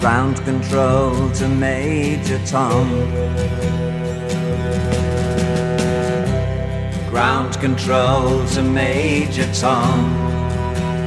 Ground control to Major Tom. Ground control to Major Tom.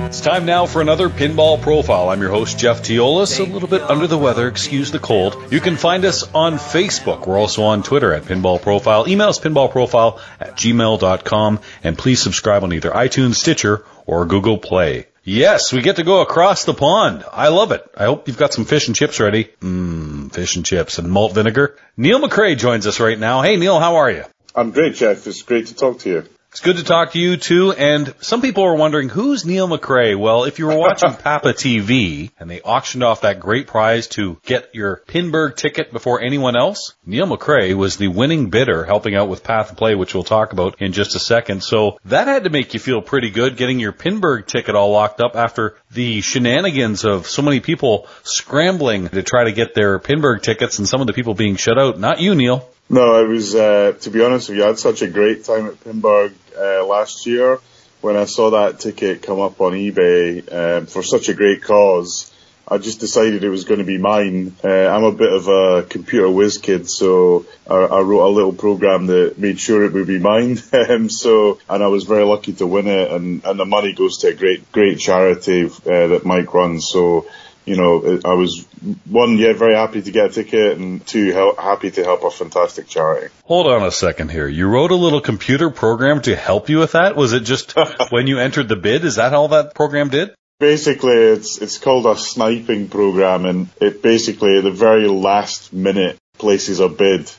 It's time now for another Pinball Profile. I'm your host, Jeff Teolis. A little bit under the weather, excuse the cold. You can find us on Facebook. We're also on Twitter at Pinball Profile. Email us pinballprofile at gmail.com. And please subscribe on either iTunes, Stitcher, or Google Play. Yes, we get to go across the pond. I love it. I hope you've got some fish and chips ready. Mmm, fish and chips and malt vinegar. Neil McRae joins us right now. Hey, Neil, how are you? I'm great, Jeff. It's great to talk to you. It's good to talk to you too. And some people are wondering who's Neil McRae. Well, if you were watching Papa TV and they auctioned off that great prize to get your Pinburgh ticket before anyone else, Neil McRae was the winning bidder helping out with Path of Play, which we'll talk about in just a second. So that had to make you feel pretty good getting your Pinburgh ticket all locked up after the shenanigans of so many people scrambling to try to get their Pinburgh tickets and some of the people being shut out. Not you, Neil. No, I was, uh, to be honest with you, I had such a great time at Pinburgh uh, last year when I saw that ticket come up on eBay um, for such a great cause. I just decided it was going to be mine. Uh, I'm a bit of a computer whiz kid, so I, I, wrote a little program that made sure it would be mine. um, so, and I was very lucky to win it, and, and the money goes to a great, great charity uh, that Mike runs. So you know, I was one, yeah, very happy to get a ticket, and two, help, happy to help a fantastic charity. Hold on a second here. You wrote a little computer program to help you with that? Was it just when you entered the bid? Is that all that program did? Basically, it's it's called a sniping program, and it basically at the very last minute places a bid.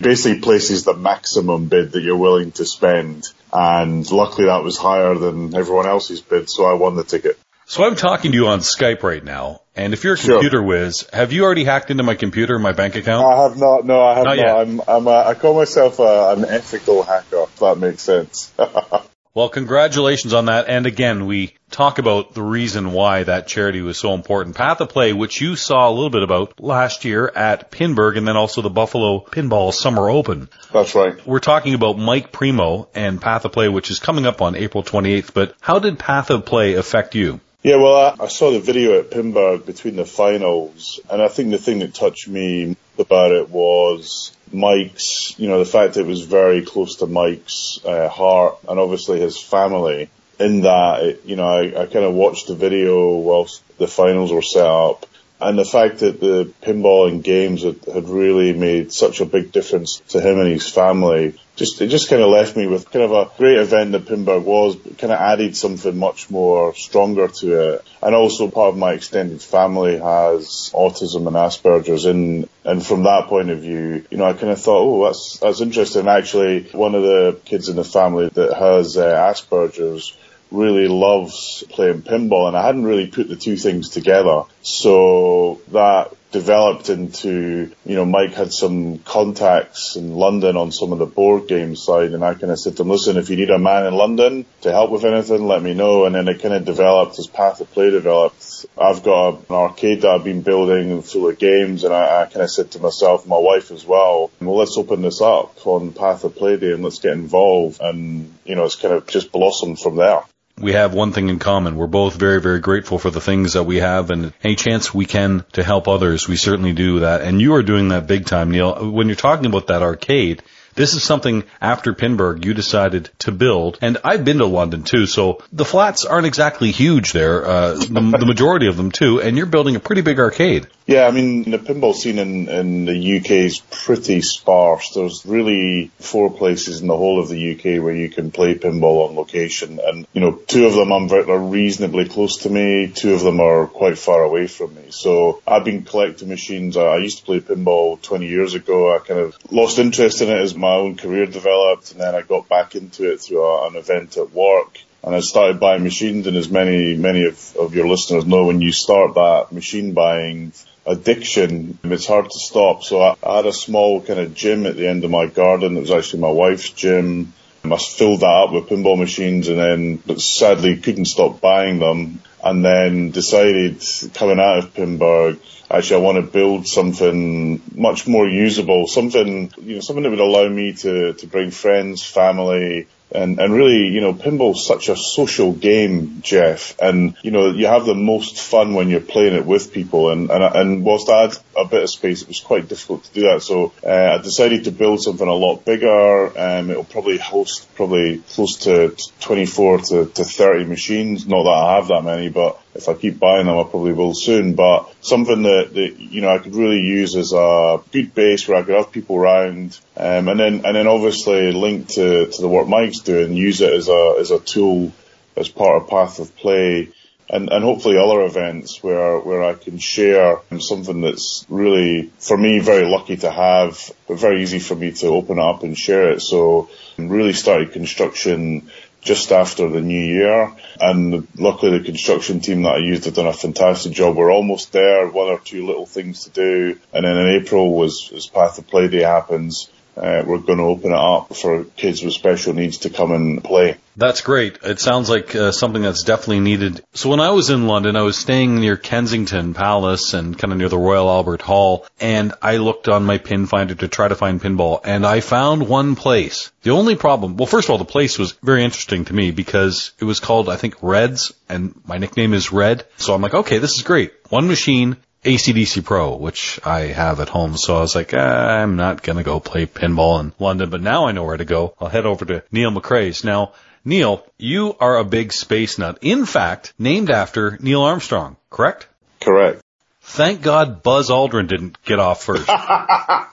Basically places the maximum bid that you're willing to spend, and luckily that was higher than everyone else's bid, so I won the ticket. So I'm talking to you on Skype right now, and if you're a computer sure. whiz, have you already hacked into my computer, and my bank account? I have not. No, I have not. not. I'm, I'm a, I call myself a, an ethical hacker. If that makes sense. well, congratulations on that. And again, we talk about the reason why that charity was so important. Path of Play, which you saw a little bit about last year at Pinburgh, and then also the Buffalo Pinball Summer Open. That's right. We're talking about Mike Primo and Path of Play, which is coming up on April 28th. But how did Path of Play affect you? Yeah, well, I, I, saw the video at Pinburgh between the finals, and I think the thing that touched me about it was Mike's, you know, the fact that it was very close to Mike's uh, heart and obviously his family. In that, it, you know, I, I kind of watched the video whilst the finals were set up, and the fact that the pinball and games had, had really made such a big difference to him and his family just it just kind of left me with kind of a great event that Pinburgh was, but kind of added something much more stronger to it. And also part of my extended family has autism and Asperger's and and from that point of view, you know, I kind of thought, oh, that's that's interesting. Actually, one of the kids in the family that has uh, Asperger's really loves playing pinball and I hadn't really put the two things together. So that developed into, you know, Mike had some contacts in London on some of the board game side and I kind of said to him, listen, if you need a man in London to help with anything, let me know. And then it kind of developed as Path of Play developed. I've got an arcade that I've been building full of games and I, I kind of said to myself, my wife as well, well, let's open this up on Path of Play Day and let's get involved. And, you know, it's kind of just blossomed from there we have one thing in common. We're both very, very grateful for the things that we have and any chance we can to help others, we certainly do that. And you are doing that big time, Neil. When you're talking about that arcade, this is something after Pinburgh you decided to build, and I've been to London too, so the flats aren't exactly huge there, uh, the, the, majority of them too, and you're building a pretty big arcade. Yeah, I mean, the pinball scene in, in the UK is pretty sparse. There's really four places in the whole of the UK where you can play pinball on location, and, you know, two of them are reasonably close to me, two of them are quite far away from me. So I've been collecting machines. I used to play pinball 20 years ago. I kind of lost interest in it as my own career developed, and then I got back into it through a, an event at work. And I started buying machines, and as many many of, of your listeners know, when you start that machine buying addiction, it's hard to stop. So I, I had a small kind of gym at the end of my garden. It was actually my wife's gym. I filled that up with pinball machines and then, but sadly couldn't stop buying them. And then decided coming out of Pinburgh, actually I want to build something much more usable, something, you know, something that would allow me to, to bring friends, family, And, and really, you know, pinball's such a social game, Jeff. And, you know, you have the most fun when you're playing it with people. And, and, and whilst I had a bit of space, it was quite difficult to do that. So, uh, I decided to build something a lot bigger. Um, it'll probably host probably close to 24 to, to 30 machines. Not that I have that many, but if I keep buying them, I probably will soon. But something that, that you know I could really use as a good base where I could have people around, um, and then and then obviously link to, to the work Mike's doing, use it as a as a tool as part of Path of Play. And, and hopefully other events where, where I can share something that's really, for me, very lucky to have, but very easy for me to open up and share it. So really started construction just after the new year. And luckily the construction team that I used have done a fantastic job. We're almost there, one or two little things to do. And then in April was, as Path of Play Day happens, uh, we're going to open it up for kids with special needs to come and play. That's great. It sounds like uh, something that's definitely needed. So when I was in London, I was staying near Kensington Palace and kind of near the Royal Albert Hall, and I looked on my pin finder to try to find pinball, and I found one place. The only problem, well, first of all, the place was very interesting to me because it was called, I think, Reds, and my nickname is Red. So I'm like, okay, this is great. One machine, ACDC Pro, which I have at home. So I was like, ah, I'm not going to go play pinball in London, but now I know where to go. I'll head over to Neil McRae's. Now, Neil, you are a big space nut. In fact, named after Neil Armstrong, correct? Correct. Thank God Buzz Aldrin didn't get off first. but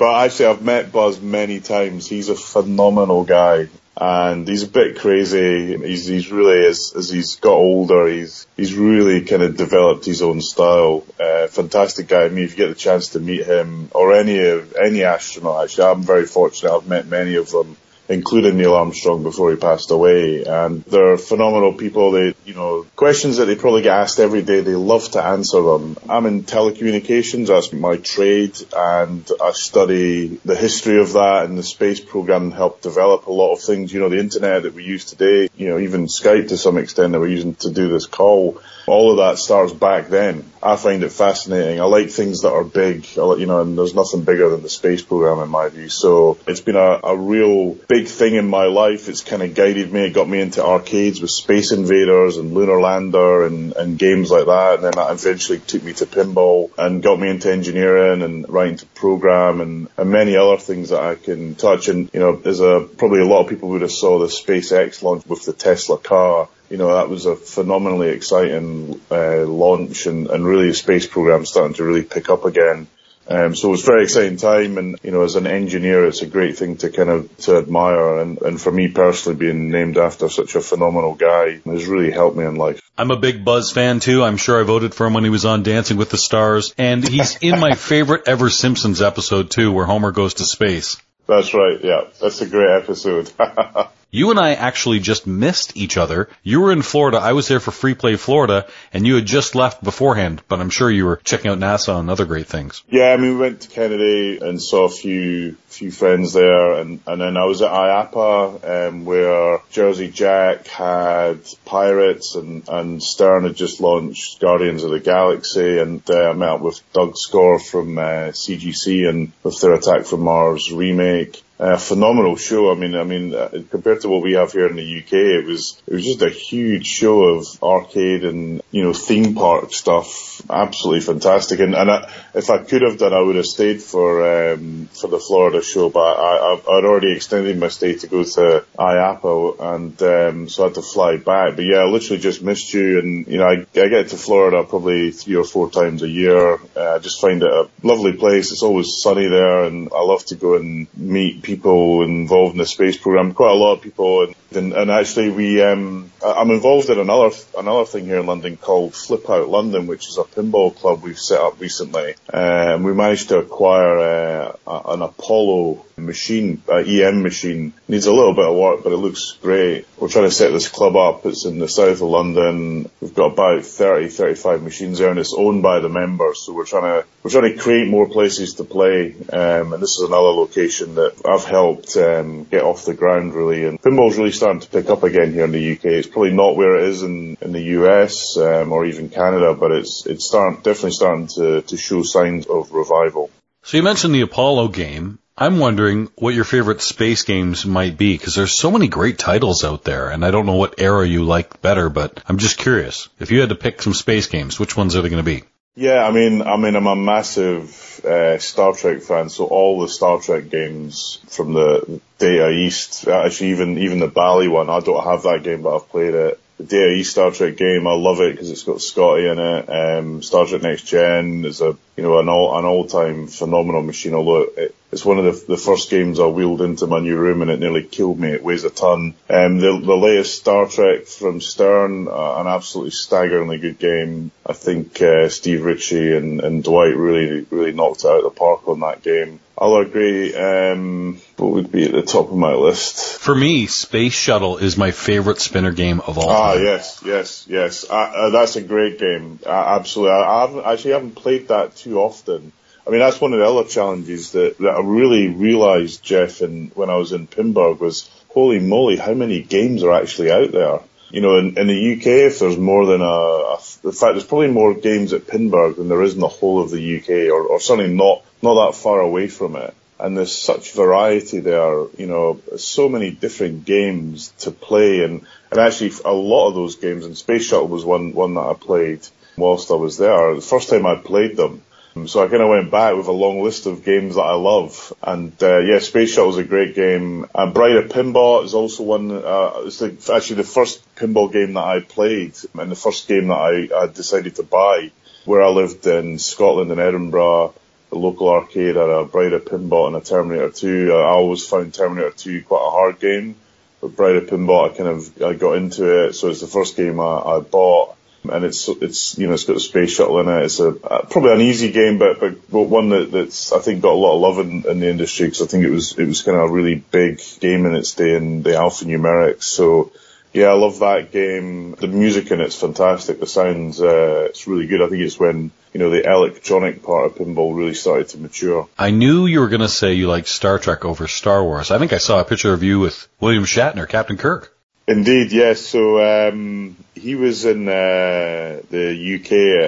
actually, I've met Buzz many times. He's a phenomenal guy. And he's a bit crazy. He's, he's really, as, as he's got older, he's, he's really kind of developed his own style. Uh, fantastic guy. I mean, if you get the chance to meet him or any of, any astronaut, actually, I'm very fortunate. I've met many of them including Neil Armstrong before he passed away. And they're phenomenal people. They, you know, questions that they probably get asked every day, they love to answer them. I'm in telecommunications, that's my trade, and I study the history of that and the space program helped develop a lot of things, you know, the internet that we use today, you know, even Skype to some extent that we're using to do this call. All of that starts back then. I find it fascinating. I like things that are big, you know, and there's nothing bigger than the space program in my view. So it's been a, a real big thing in my life. It's kind of guided me. It got me into arcades with Space Invaders and Lunar Lander and, and games like that. And then that eventually took me to pinball and got me into engineering and writing to program and, and many other things that I can touch. And, you know, there's a, probably a lot of people would have saw the SpaceX launch with the Tesla car you know, that was a phenomenally exciting uh, launch and, and really the space program starting to really pick up again. Um, so it was a very exciting time and, you know, as an engineer, it's a great thing to kind of, to admire. And, and for me personally, being named after such a phenomenal guy has really helped me in life. I'm a big Buzz fan too. I'm sure I voted for him when he was on Dancing with the Stars. And he's in my favorite ever Simpsons episode too, where Homer goes to space. That's right. Yeah. That's a great episode. You and I actually just missed each other. You were in Florida. I was there for Free Play Florida, and you had just left beforehand, but I'm sure you were checking out NASA and other great things. Yeah, I mean, we went to Kennedy and saw a few few friends there, and, and then I was at IAAPA, um, where Jersey Jack had Pirates, and, and Stern had just launched Guardians of the Galaxy, and uh, I met with Doug Score from uh, CGC and with their Attack from Mars remake a phenomenal show. I mean, I mean, uh, compared to what we have here in the UK, it was it was just a huge show of arcade and you know theme park stuff. Absolutely fantastic. And and I, if I could have done, I would have stayed for um, for the Florida show, but I, I would already extended my stay to go to IAAPA, and um, so I had to fly back. But yeah, I literally just missed you. And you know, I, I get to Florida probably three or four times a year. Uh, I just find it a lovely place. It's always sunny there, and I love to go and meet people involved in the space program. Quite a lot of people, and and, and actually we um, I'm involved in another another thing here in London called Flip Out London, which is a pinball club we've set up recently. Um, we managed to acquire uh, an Apollo machine, an EM machine. Needs a little bit of work, but it looks great. We're trying to set this club up. It's in the south of London. We've got about 30, 35 machines there, and it's owned by the members. So we're trying to we're trying to create more places to play. Um, and this is another location that I've helped um, get off the ground really. And pinball's really starting to pick up again here in the UK. It's probably not where it is in, in the US um, or even Canada, but it's it's starting definitely starting to, to show signs of revival. So you mentioned the Apollo game. I'm wondering what your favorite space games might be because there's so many great titles out there, and I don't know what era you like better, but I'm just curious. If you had to pick some space games, which ones are they going to be? Yeah, I mean, I mean, I'm a massive uh, Star Trek fan, so all the Star Trek games from the Data East, actually even even the Bally one, I don't have that game, but I've played it the East Star Trek game. I love it because it's got Scotty in it. Um, Star Trek Next Gen is a you know an all an all time phenomenal machine. Although it, it's one of the the first games I wheeled into my new room and it nearly killed me. It weighs a ton. Um, the the latest Star Trek from Stern, uh, an absolutely staggeringly good game. I think uh, Steve Ritchie and, and Dwight really really knocked it out of the park on that game. I'll agree. Um, what would be at the top of my list? For me, Space Shuttle is my favorite spinner game of all ah, time. Ah, yes, yes, yes. Uh, uh, that's a great game. Uh, absolutely. I, I haven't, actually haven't played that too often. I mean, that's one of the other challenges that, that I really realised, Jeff, and when I was in Pinburgh was, holy moly, how many games are actually out there? You know, in, in the UK, if there's more than a, a, in fact, there's probably more games at Pinburgh than there is in the whole of the UK, or, or certainly not, not that far away from it. And there's such variety there, you know, so many different games to play, and, and actually a lot of those games, and Space Shuttle was one, one that I played whilst I was there. The first time I played them, so I kind of went back with a long list of games that I love. And uh, yeah, Space Shuttle is a great game. Uh, Bride of Pinball is also one. Uh, it's the, actually the first pinball game that I played and the first game that I, I decided to buy. Where I lived in Scotland in Edinburgh, the local arcade had a Bride of Pinball and a Terminator 2. I always found Terminator 2 quite a hard game. But Bride of Pinball, I kind of I got into it. So it's the first game I, I bought and it's it's you know it's got a space shuttle in it. It's a uh, probably an easy game, but but, but one that, that's I think got a lot of love in, in the industry because I think it was it was kind of a really big game in its day in the alphanumerics. So yeah, I love that game. The music in it's fantastic. The sounds uh, it's really good. I think it's when you know the electronic part of pinball really started to mature. I knew you were going to say you liked Star Trek over Star Wars. I think I saw a picture of you with William Shatner, Captain Kirk. Indeed, yes. So um, he was in uh, the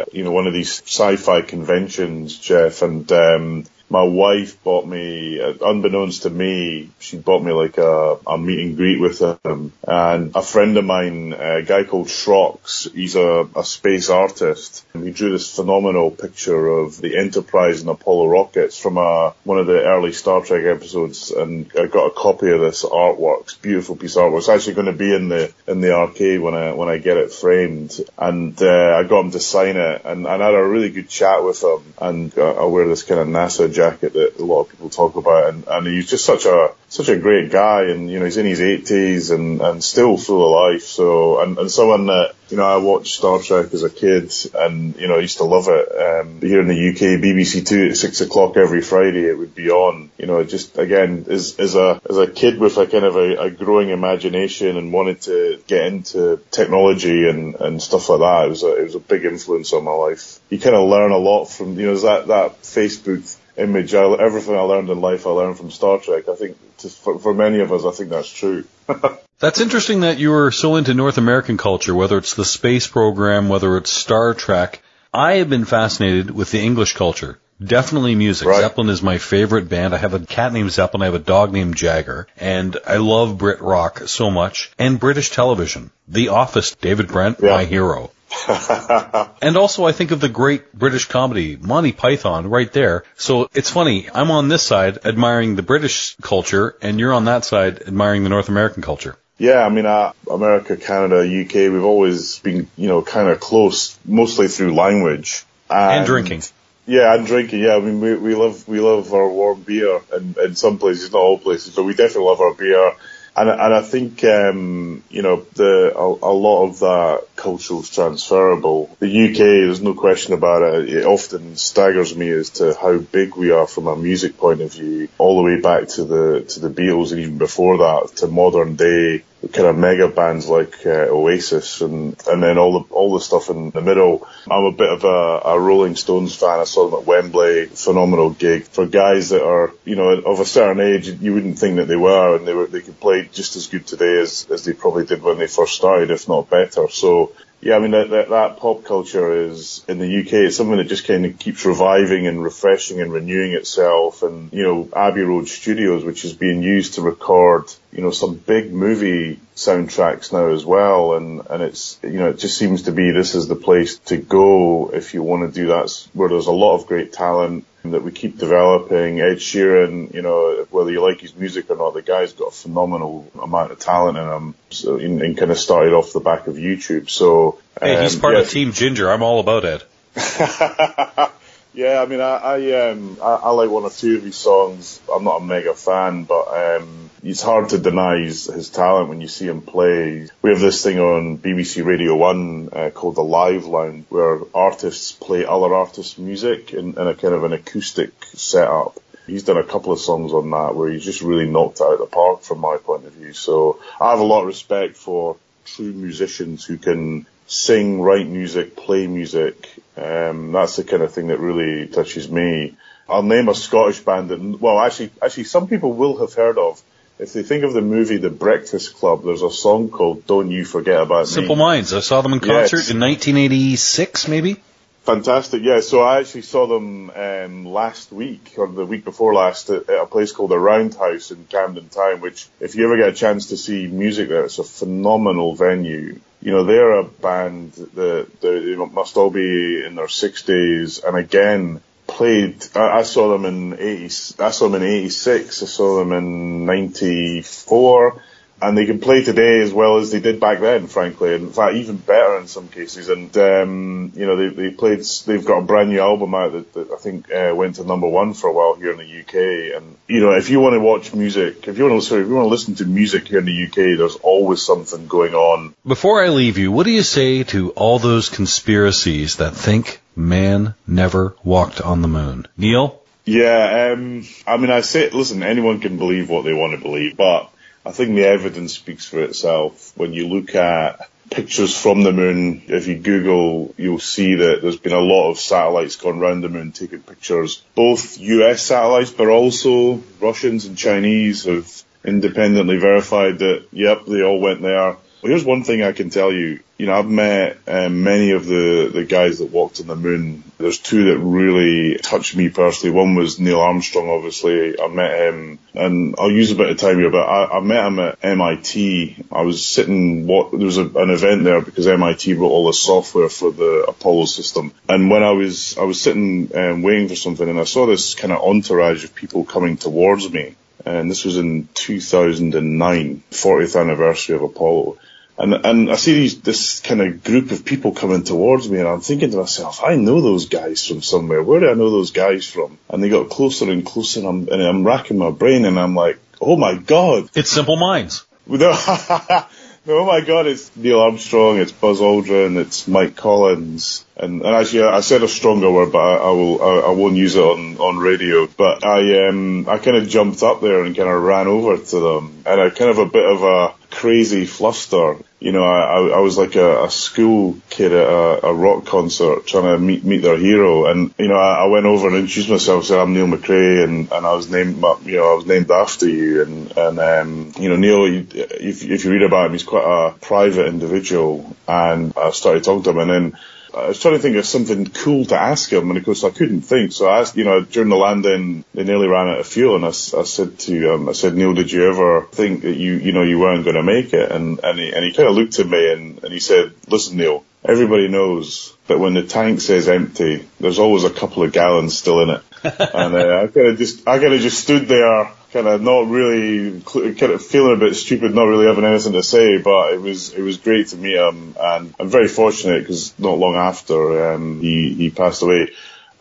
UK, you know, one of these sci-fi conventions, Jeff, and um, my wife bought me, uh, unbeknownst to me, she bought me like a, a meet and greet with him. And a friend of mine, a guy called Shrox, he's a, a space artist. And he drew this phenomenal picture of the Enterprise and Apollo rockets from a, one of the early Star Trek episodes. And I got a copy of this artwork. It's beautiful piece of artwork. It's actually going to be in the, in the arcade when I, when I get it framed. And, uh, I got him to sign it and, and I had a really good chat with him. And uh, I wear this kind of NASA jacket that a lot of people talk about, and, and he's just such a such a great guy, and you know he's in his 80s and and still full of life. So and and someone that you know I watched Star Trek as a kid, and you know I used to love it. Um, here in the UK, BBC Two at six o'clock every Friday it would be on. You know, just again as as a as a kid with a kind of a, a growing imagination and wanted to get into technology and and stuff like that. It was a it was a big influence on my life. You kind of learn a lot from you know that that Facebook image. I, everything I learned in life, I learned from Star Trek. I think to, for, for many of us, I think that's true. That's interesting that you were so into North American culture, whether it's the space program, whether it's Star Trek. I have been fascinated with the English culture. Definitely music. Right. Zeppelin is my favorite band. I have a cat named Zeppelin. I have a dog named Jagger. And I love Brit rock so much. And British television. The Office, David Brent, Yeah. my hero. And also I think of the great British comedy, Monty Python, right there. So it's funny, I'm on this side admiring the British culture, and you're on that side admiring the North American culture. Yeah, I mean, uh, America, Canada, UK, we've always been, you know, kind of close, mostly through language. And drinking. Yeah, and drinking. Yeah, I mean, we, we love we love our warm beer, and in some places, not all places, but we definitely love our beer. And and I think um, you know the a, a lot of that culture is transferable. The UK, there's no question about it. It often staggers me as to how big we are from a music point of view, all the way back to the to the Beatles and even before that to modern day kind of mega bands like uh, Oasis and and then all the all the stuff in the middle. I'm a bit of a, a Rolling Stones fan. I saw them at Wembley, phenomenal gig for guys that are you know of a certain age. You wouldn't think that they were, and they were they could play just as good today as as they probably did when they first started, if not better. So Yeah, I mean that, that that pop culture is in the UK. It's something that just kind of keeps reviving and refreshing and renewing itself. And you know, Abbey Road Studios, which is being used to record, you know, some big movie soundtracks now as well. And and it's you know, it just seems to be this is the place to go if you want to do that. Where there's a lot of great talent that we keep developing. Ed Sheeran, you know, whether you like his music or not, the guy's got a phenomenal amount of talent in him. So, and, and kind of started off the back of YouTube. So, Hey, he's um, part yeah. of Team Ginger. I'm all about it. yeah, I mean, I I, um, I I like one or two of his songs. I'm not a mega fan, but um, it's hard to deny his, his talent when you see him play. We have this thing on BBC Radio One uh, called the Live Lounge, where artists play other artists' music in, in a kind of an acoustic setup. He's done a couple of songs on that where he's just really knocked out of the park from my point of view. So I have a lot of respect for true musicians who can sing, write music, play music. Um, that's the kind of thing that really touches me. I'll name a Scottish band that, well, actually, actually, some people will have heard of. If they think of the movie The Breakfast Club, there's a song called "Don't You Forget About Simple Me." Simple Minds. I saw them in Yes. concert in 1986, maybe. Fantastic, yeah. So I actually saw them um, last week or the week before last at, at a place called the Roundhouse in Camden Town. Which, if you ever get a chance to see music there, it's a phenomenal venue. You know, they're a band that they must all be in their sixties, and again played. I, I saw them in eighty. I saw them in eighty six. I saw them in ninety four and they can play today as well as they did back then, frankly. and In fact, even better in some cases. And um, you know, they they played. They've got a brand new album out that, that I think uh, went to number one for a while here in the UK. And you know, if you want to watch music, if you want to sorry, if you want to listen to music here in the UK, there's always something going on. Before I leave you, what do you say to all those conspiracies that think man never walked on the moon? Neil? Yeah, um, I mean, I say, listen, anyone can believe what they want to believe, but I think the evidence speaks for itself. When you look at pictures from the moon, if you Google, you'll see that there's been a lot of satellites gone round the moon taking pictures. Both US satellites, but also Russians and Chinese have independently verified that, yep, they all went there. Well, here's one thing I can tell you. You know, I've met um, many of the, the guys that walked on the moon. There's two that really touched me personally. One was Neil Armstrong, obviously. I met him, and I'll use a bit of time here, but I, I met him at MIT. I was sitting, what, there was a, an event there because MIT wrote all the software for the Apollo system. And when I was, I was sitting um, waiting for something, and I saw this kind of entourage of people coming towards me. And this was in 2009, 40th anniversary of Apollo. And and I see these this kind of group of people coming towards me, and I'm thinking to myself, I know those guys from somewhere. Where do I know those guys from? And they got closer and closer, and I'm, and I'm racking my brain, and I'm like, oh my god, It's Simple Minds. no, no, oh my god, it's Neil Armstrong, it's Buzz Aldrin, it's Mike Collins, and, and actually I said a stronger word, but I, I will, I, I won't use it on, on radio. But I, um, I kind of jumped up there and kind of ran over to them, and I kind of a bit of a crazy fluster. You know, I, I, was like a, a school kid at a, a rock concert trying to meet meet their hero, and you know, I, I went over and introduced myself, said I'm Neil McRae, and, and I was named, you know, I was named after you, and and um, you know, Neil, you- if if you read about him, he's quite a private individual, and I started talking to him, and then. I was trying to think of something cool to ask him, and of course I couldn't think. So I asked, you know, during the landing, they nearly ran out of fuel, and I, s- I said to, um, I said, Neil, did you ever think that you, you know, you weren't going to make it? And and he and he kind of looked at me and and he said, listen, Neil, everybody knows that when the tank says empty, there's always a couple of gallons still in it. and uh, I kind of just, I kind of just stood there, kind of not really, kind of feeling a bit stupid, not really having anything to say. But it was, it was great to meet him, and I'm very fortunate because not long after um, he he passed away.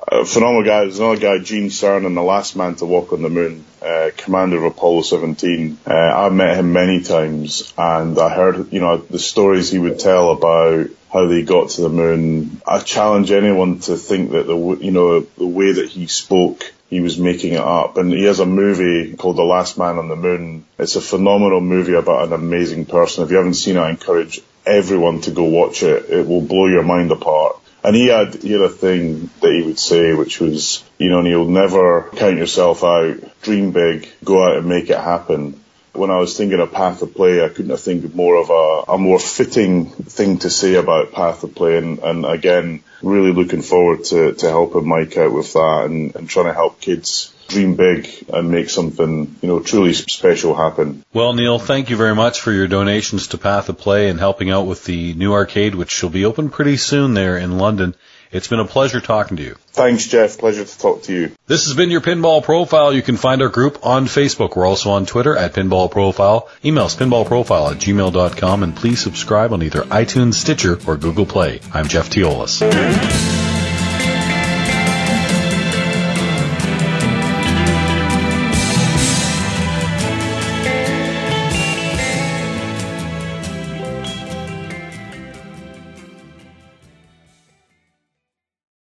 A phenomenal guy. There's another guy, Gene Cernan, the last man to walk on the moon, uh, commander of Apollo 17. Uh, I've met him many times, and I heard, you know, the stories he would tell about how they got to the moon. I challenge anyone to think that the, you know, the way that he spoke, he was making it up. And he has a movie called The Last Man on the Moon. It's a phenomenal movie about an amazing person. If you haven't seen it, I encourage everyone to go watch it. It will blow your mind apart. And he had he had a thing that he would say, which was, you know, Neil, never count yourself out. Dream big, go out and make it happen. When I was thinking of Path of Play, I couldn't think of more of a, a more fitting thing to say about Path of Play. And, and again, really looking forward to, to helping Mike out with that and, and trying to help kids dream big and make something, you know, truly special happen. Well, Neil, thank you very much for your donations to Path of Play and helping out with the new arcade, which will be open pretty soon there in London. It's been a pleasure talking to you. Thanks, Jeff. Pleasure to talk to you. This has been your Pinball Profile. You can find our group on Facebook. We're also on Twitter at Pinball Profile. Email us pinballprofile at gmail.com and please subscribe on either iTunes, Stitcher, or Google Play. I'm Jeff Teolis.